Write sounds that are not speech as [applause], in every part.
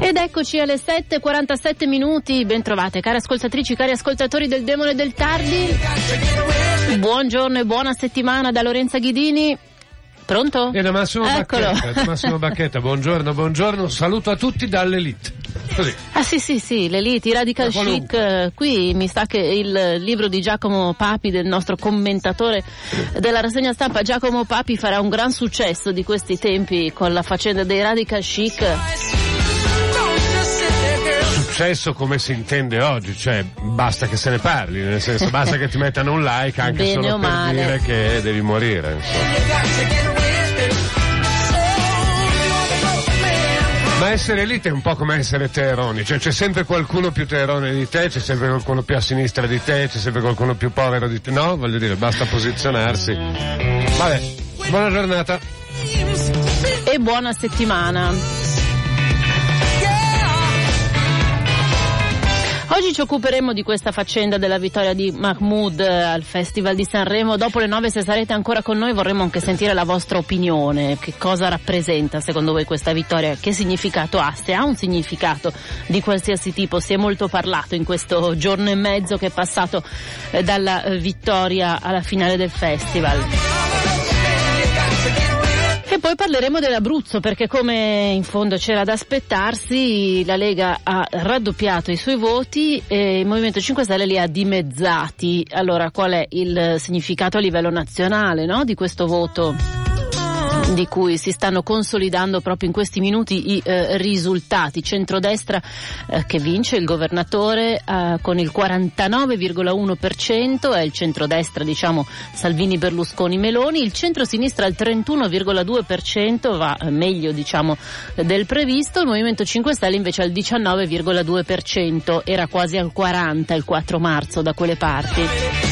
Ed eccoci alle 7.47 minuti, ben trovate cari ascoltatrici, cari ascoltatori del Demone del Tardi. Buongiorno e buona settimana da Lorenza Ghidini. Pronto? E da Massimo Eccolo. Bacchetta, Massimo Bacchetta, buongiorno, buongiorno, saluto a tutti dall'Elite. Così. Ah sì sì sì, l'Elite, i Radical Chic, eh, qui mi sa che il libro di Giacomo Papi, del nostro commentatore della rassegna stampa Giacomo Papi farà un gran successo di questi tempi con la faccenda dei Radical Chic. Successo come si intende oggi, cioè basta che se ne parli, nel senso basta che ti mettano un like anche Bene solo per male. dire che devi morire. Insomma. Ma essere elite è un po' come essere terroni, cioè c'è sempre qualcuno più terrone di te, c'è sempre qualcuno più a sinistra di te, c'è sempre qualcuno più povero di te. No, voglio dire, basta posizionarsi. Vabbè, buona giornata. E buona settimana. Oggi ci occuperemo di questa faccenda della vittoria di Mahmoud eh, al Festival di Sanremo. Dopo le nove, se sarete ancora con noi, vorremmo anche sentire la vostra opinione. Che cosa rappresenta secondo voi questa vittoria? Che significato ha? Se ha un significato di qualsiasi tipo, si è molto parlato in questo giorno e mezzo che è passato eh, dalla eh, vittoria alla finale del festival. Parleremo dell'Abruzzo perché come in fondo c'era da aspettarsi la Lega ha raddoppiato i suoi voti e il Movimento 5 Stelle li ha dimezzati. Allora qual è il significato a livello nazionale no, di questo voto? Di cui si stanno consolidando proprio in questi minuti i eh, risultati. Centrodestra eh, che vince il governatore eh, con il 49,1%, è il centrodestra diciamo Salvini, Berlusconi, Meloni, il centrosinistra al 31,2%, va eh, meglio diciamo del previsto, il Movimento 5 Stelle invece al 19,2%, era quasi al 40% il 4 marzo da quelle parti.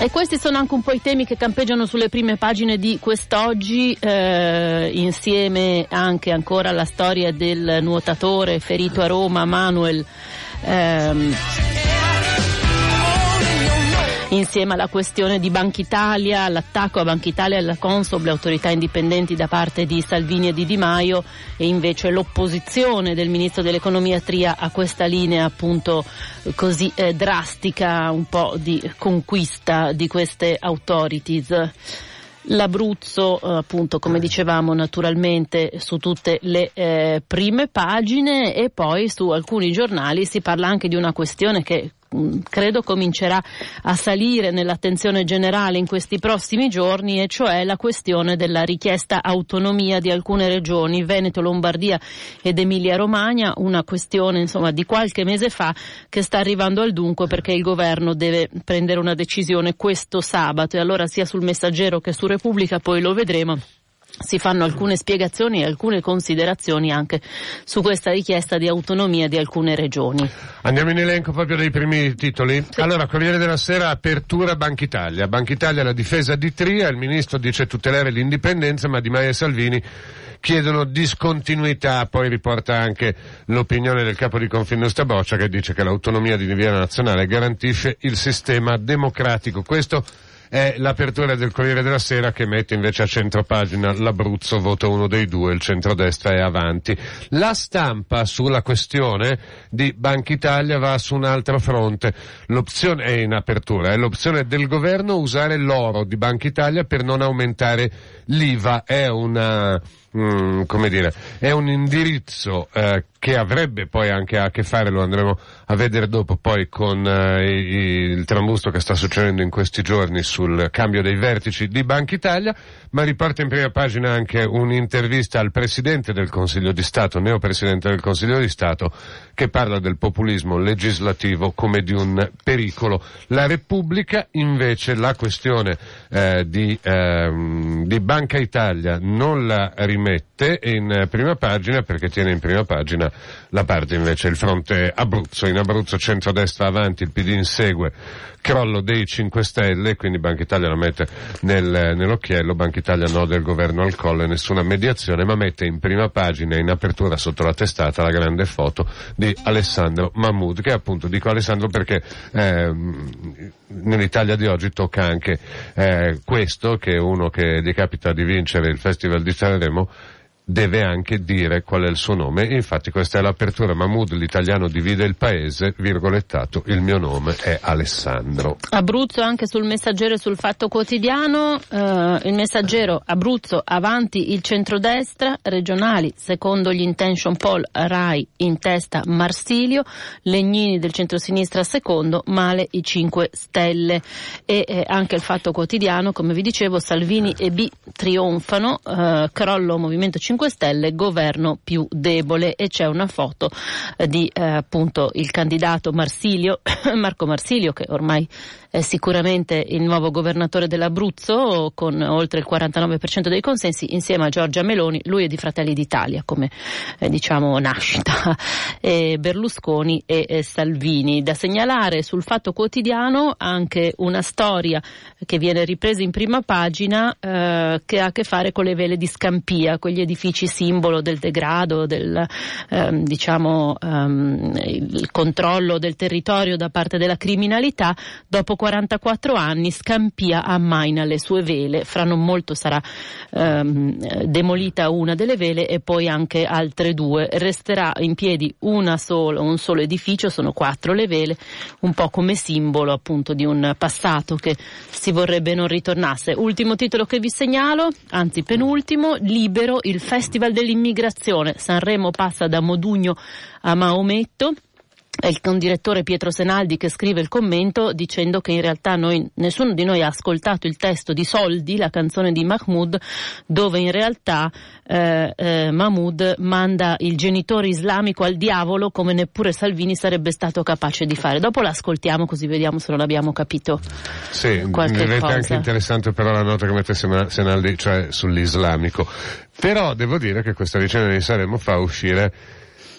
E questi sono anche un po' i temi che campeggiano sulle prime pagine di quest'oggi, eh, insieme anche ancora alla storia del nuotatore ferito a Roma, Manuel. ehm, Insieme alla questione di Banca Italia, l'attacco a Banca Italia e alla Consob, le autorità indipendenti da parte di Salvini e di Di Maio e invece l'opposizione del ministro dell'economia Tria a questa linea appunto così eh, drastica, un po' di conquista di queste authorities. L'Abruzzo, eh, appunto, come dicevamo, naturalmente su tutte le eh, prime pagine e poi su alcuni giornali si parla anche di una questione che credo comincerà a salire nell'attenzione generale in questi prossimi giorni e cioè la questione della richiesta autonomia di alcune regioni, Veneto, Lombardia ed Emilia Romagna, una questione insomma di qualche mese fa che sta arrivando al dunque perché il governo deve prendere una decisione questo sabato. E allora sia sul messaggero che su Repubblica poi lo vedremo si fanno alcune spiegazioni e alcune considerazioni anche su questa richiesta di autonomia di alcune regioni. Andiamo in elenco proprio dei primi titoli. Allora, Corriere della Sera, apertura Banca Italia. Banca Italia, la difesa di Tria, il ministro dice tutelare l'indipendenza, ma Di Maio e Salvini chiedono discontinuità, poi riporta anche l'opinione del capo di Confindustria Boccia che dice che l'autonomia di livello nazionale garantisce il sistema democratico. Questo è l'apertura del Corriere della Sera che mette invece a centropagina l'Abruzzo, vota uno dei due, il centrodestra è avanti. La stampa sulla questione di Banca Italia va su un altro fronte. L'opzione è in apertura, è l'opzione del governo usare l'oro di Banca Italia per non aumentare l'IVA, è una, mm, come dire, è un indirizzo eh, che avrebbe poi anche a che fare, lo andremo a vedere dopo poi con eh, il trambusto che sta succedendo in questi giorni sul cambio dei vertici di Banca Italia, ma riporta in prima pagina anche un'intervista al Presidente del Consiglio di Stato, neopresidente del Consiglio di Stato, che parla del populismo legislativo come di un pericolo. La Repubblica invece la questione eh, di, ehm, di Banca Italia non la rimette in prima pagina perché tiene in prima pagina la parte invece il fronte Abruzzo. In Abruzzo centrodestra avanti, il PD insegue, crollo dei 5 Stelle, quindi Banca Italia la mette nel, nell'occhiello, Banca Italia no del governo al colle, nessuna mediazione, ma mette in prima pagina, in apertura sotto la testata, la grande foto di Alessandro Mahmoud, che appunto dico Alessandro perché eh, nell'Italia di oggi tocca anche eh, questo, che è uno che gli capita di vincere il Festival di Sanremo, deve anche dire qual è il suo nome. Infatti questa è l'apertura. Mahmoud, l'italiano divide il paese, virgolettato, il mio nome è Alessandro. Abruzzo anche sul messaggero e sul fatto quotidiano, eh, il messaggero Abruzzo avanti il centrodestra, regionali secondo gli intention poll Rai in testa Marsilio, Legnini del centrosinistra secondo, male i 5 Stelle e eh, anche il fatto quotidiano, come vi dicevo, Salvini e B trionfano, eh, crollo Movimento 5 5 Stelle, governo più debole e c'è una foto eh, di eh, appunto il candidato Marsilio, [coughs] Marco Marsilio che ormai è sicuramente il nuovo governatore dell'Abruzzo con oltre il 49% dei consensi insieme a Giorgia Meloni, lui è di Fratelli d'Italia come eh, diciamo nascita, [laughs] e Berlusconi e, e Salvini. Da segnalare sul Fatto Quotidiano anche una storia che viene ripresa in prima pagina eh, che ha a che fare con le vele di Scampia, quegli edifici edifici simbolo del degrado, del ehm, diciamo, ehm, il controllo del territorio da parte della criminalità, dopo 44 anni Scampia ammaina le sue vele, fra non molto sarà ehm, demolita una delle vele e poi anche altre due. Resterà in piedi una sola, un solo edificio, sono quattro le vele, un po' come simbolo appunto di un passato che si vorrebbe non ritornasse. Ultimo titolo che vi segnalo, anzi penultimo, libero il Festival dell'immigrazione. Sanremo passa da Modugno a Maometto. È il condirettore Pietro Senaldi che scrive il commento dicendo che in realtà noi, nessuno di noi ha ascoltato il testo di Soldi, la canzone di Mahmoud, dove in realtà eh, eh, Mahmoud manda il genitore islamico al diavolo come neppure Salvini sarebbe stato capace di fare. Dopo l'ascoltiamo così vediamo se non abbiamo capito. Sì, rende anche interessante però la nota che mette Senaldi, cioè sull'islamico. Però devo dire che questa vicenda di Sanremo fa uscire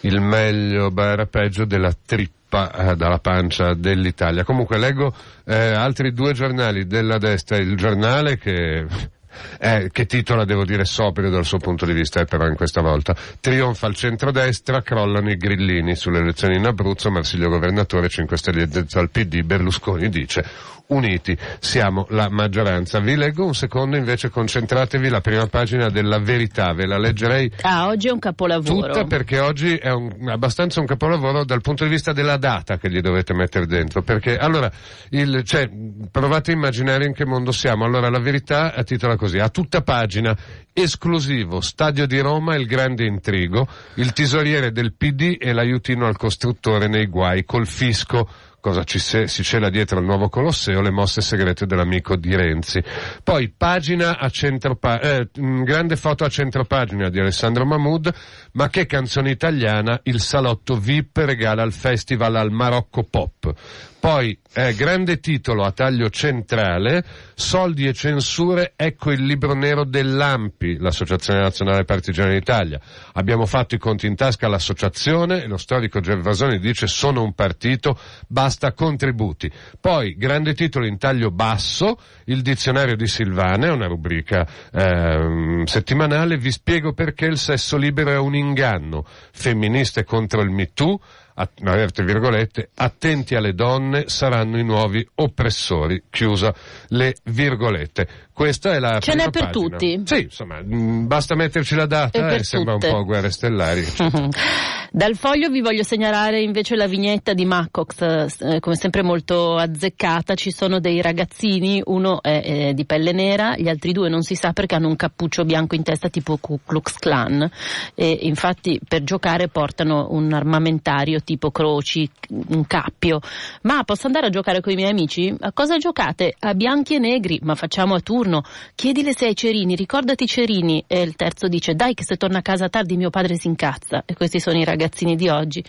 il meglio, barra peggio della trippa eh, dalla pancia dell'Italia. Comunque leggo eh, altri due giornali della destra, il giornale che [laughs] eh, che titola, devo dire, sobrio dal suo punto di vista, eh, però in questa volta. Trionfa il centrodestra, crollano i grillini sulle elezioni in Abruzzo, Marsiglio governatore, 5 Stelle al PD, Berlusconi dice uniti siamo la maggioranza. Vi leggo un secondo invece, concentratevi la prima pagina della verità, ve la leggerei. Ah, oggi è un capolavoro. Tutta perché oggi è un, abbastanza un capolavoro dal punto di vista della data che gli dovete mettere dentro. Perché allora, il, cioè, provate a immaginare in che mondo siamo. Allora, la verità titola così, a tutta pagina, esclusivo, Stadio di Roma il grande intrigo, il tesoriere del PD e l'aiutino al costruttore nei guai col fisco cosa ci se, si cela dietro al nuovo Colosseo, le mosse segrete dell'amico di Renzi. Poi pagina a centro, eh, grande foto a centro pagina di Alessandro Mahmoud, ma che canzone italiana il salotto VIP regala al festival al Marocco Pop. Poi, eh, grande titolo a taglio centrale, soldi e censure, ecco il libro nero dell'AMPI, l'Associazione Nazionale Partigiani d'Italia. Abbiamo fatto i conti in tasca all'associazione e lo storico Gervasoni dice sono un partito, basta contributi. Poi, grande titolo in taglio basso, il dizionario di Silvana, una rubrica eh, settimanale, vi spiego perché il sesso libero è un inganno, femministe contro il MeToo, aperte virgolette, attenti alle donne saranno i nuovi oppressori, chiusa le virgolette. Questa è la Ce n'è per pagina. tutti. Sì, insomma, mh, basta metterci la data e, e sembra un po' guerre stellari. [laughs] Dal foglio vi voglio segnalare invece la vignetta di Macox, eh, come sempre molto azzeccata. Ci sono dei ragazzini, uno è, è, di pelle nera, gli altri due non si sa perché hanno un cappuccio bianco in testa tipo Ku Klux Klan e infatti per giocare portano un armamentario tipo croci, un cappio. Ma posso andare a giocare con i miei amici? A cosa giocate? A bianchi e negri, ma facciamo a turno. Chiedile se hai cerini, ricordati cerini. E il terzo dice, dai che se torna a casa tardi mio padre si incazza. E questi sono i ragazzini di oggi,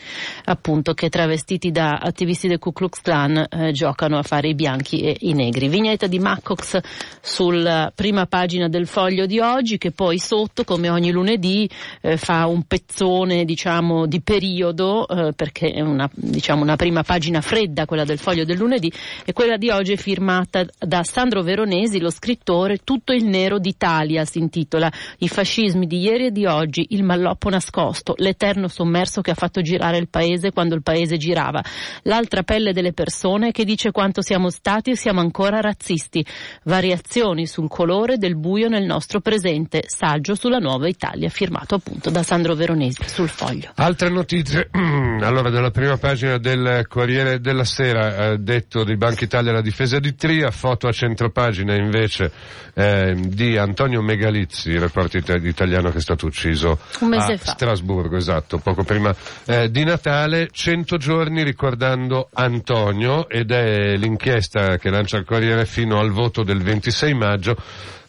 appunto, che travestiti da attivisti del Ku Klux Klan eh, giocano a fare i bianchi e i negri. Vignetta di Maccox sulla prima pagina del foglio di oggi, che poi sotto, come ogni lunedì, eh, fa un pezzone, diciamo, di periodo, eh, perché è una, diciamo, una prima pagina fredda, quella del foglio del lunedì, e quella di oggi è firmata da Sandro Veronesi, lo scrittore, Tutto il nero d'Italia si intitola. I fascismi di ieri e di oggi, il malloppo nascosto, l'eterno sommerso che ha fatto girare il paese quando il paese girava, l'altra pelle delle persone che dice quanto siamo stati e siamo ancora razzisti, variazioni sul colore del buio nel nostro presente, saggio sulla nuova Italia, firmato appunto da Sandro Veronesi sul foglio. Altre notizie, [clears throat] allora dalla prima pagina del Corriere della Sera, eh, detto di Banca Italia la difesa di Tria, foto a centropagina invece eh, di Antonio Megalizzi, il reporter italiano che è stato ucciso a fa. Strasburgo, esatto, poco prima eh, di Natale, 100 giorni ricordando Antonio ed è l'inchiesta che lancia il Corriere fino al voto del 26 maggio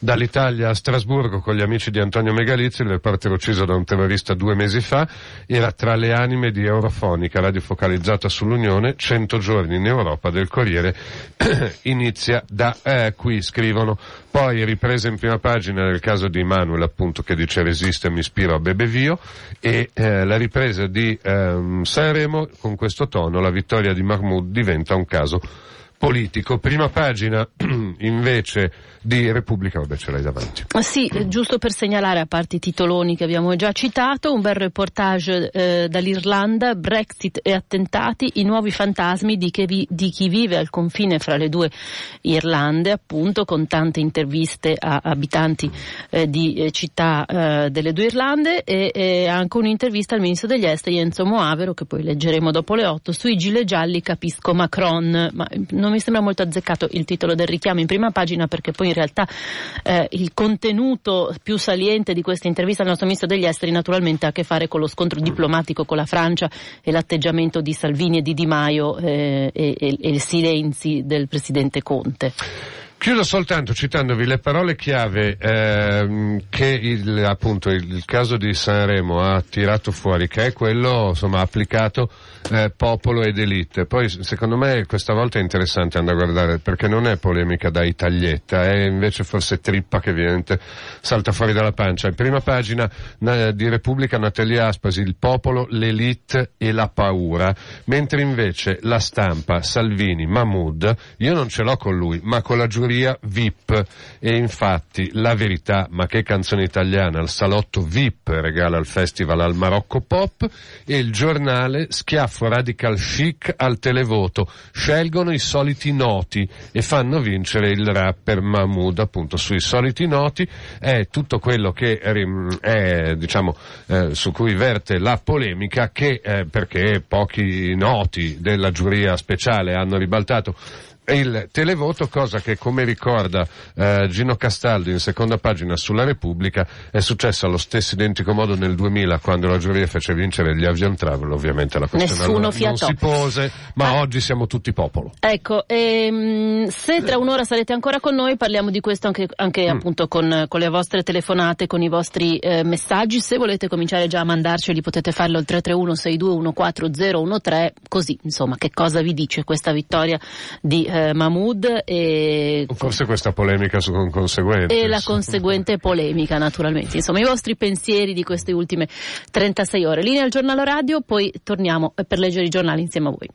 dall'Italia a Strasburgo con gli amici di Antonio Megalizzi, il reporter ucciso da un terrorista due mesi fa, era tra le anime di Eurofonica, radio focalizzata sull'Unione, 100 giorni in Europa del Corriere, [clears throat] inizia da eh, qui, scrivono. Poi ripresa in prima pagina nel caso di Manuel appunto che dice resiste mi ispiro a Bebevio e eh, la ripresa di ehm, Sanremo con questo tono, la vittoria di Mahmoud diventa un caso politico. Prima pagina [clears throat] invece di Repubblica, vabbè ce l'hai davanti. Sì, giusto per segnalare, a parte i titoloni che abbiamo già citato, un bel reportage eh, dall'Irlanda, Brexit e attentati, i nuovi fantasmi di, vi, di, chi vive al confine fra le due Irlande, appunto, con tante interviste a abitanti eh, di eh, città eh, delle due Irlande e, e, anche un'intervista al ministro degli esteri Enzo Moavero, che poi leggeremo dopo le otto, sui gilet gialli capisco Macron, ma non mi sembra molto azzeccato il titolo del richiamo in prima pagina perché poi in realtà eh, il contenuto più saliente di questa intervista al nostro ministro degli esteri naturalmente ha a che fare con lo scontro diplomatico con la Francia e l'atteggiamento di Salvini e di Di Maio eh, e, e, e i silenzi del presidente Conte. Chiudo soltanto citandovi le parole chiave ehm, che il, appunto il, caso di Sanremo ha tirato fuori, che è quello insomma applicato eh, popolo ed elite. Poi secondo me questa volta è interessante andare a guardare perché non è polemica da Italietta, è invece forse trippa che ovviamente salta fuori dalla pancia. In prima pagina na, di Repubblica Natalia Aspasi, il popolo, l'elite e la paura, mentre invece la stampa, Salvini, Mahmoud, io non ce l'ho con lui, ma con la giuria categoria VIP e infatti la verità, ma che canzone italiana, il salotto VIP regala il festival al Marocco Pop e il giornale Schiaffo Radical Chic al televoto, scelgono i soliti noti e fanno vincere il rapper Mahmood appunto sui soliti noti, è tutto quello che è diciamo eh, su cui verte la polemica che eh, perché pochi noti della giuria speciale hanno ribaltato il televoto, cosa che come ricorda eh, Gino Castaldo in seconda pagina sulla Repubblica è successa allo stesso identico modo nel 2000 quando la giuria fece vincere gli Avion Travel, ovviamente la questione allora non si pose, ma ah. oggi siamo tutti popolo. Ecco, ehm, se tra un'ora sarete ancora con noi parliamo di questo anche, anche mm. appunto con, con, le vostre telefonate, con i vostri eh, messaggi, se volete cominciare già a mandarceli potete farlo al 331 6214013 così insomma che cosa vi dice questa vittoria di eh, Mahmoud e forse questa polemica su conseguenze e la conseguente polemica naturalmente. Insomma i vostri pensieri di queste ultime 36 ore. Linea al giornale radio poi torniamo per leggere i giornali insieme a voi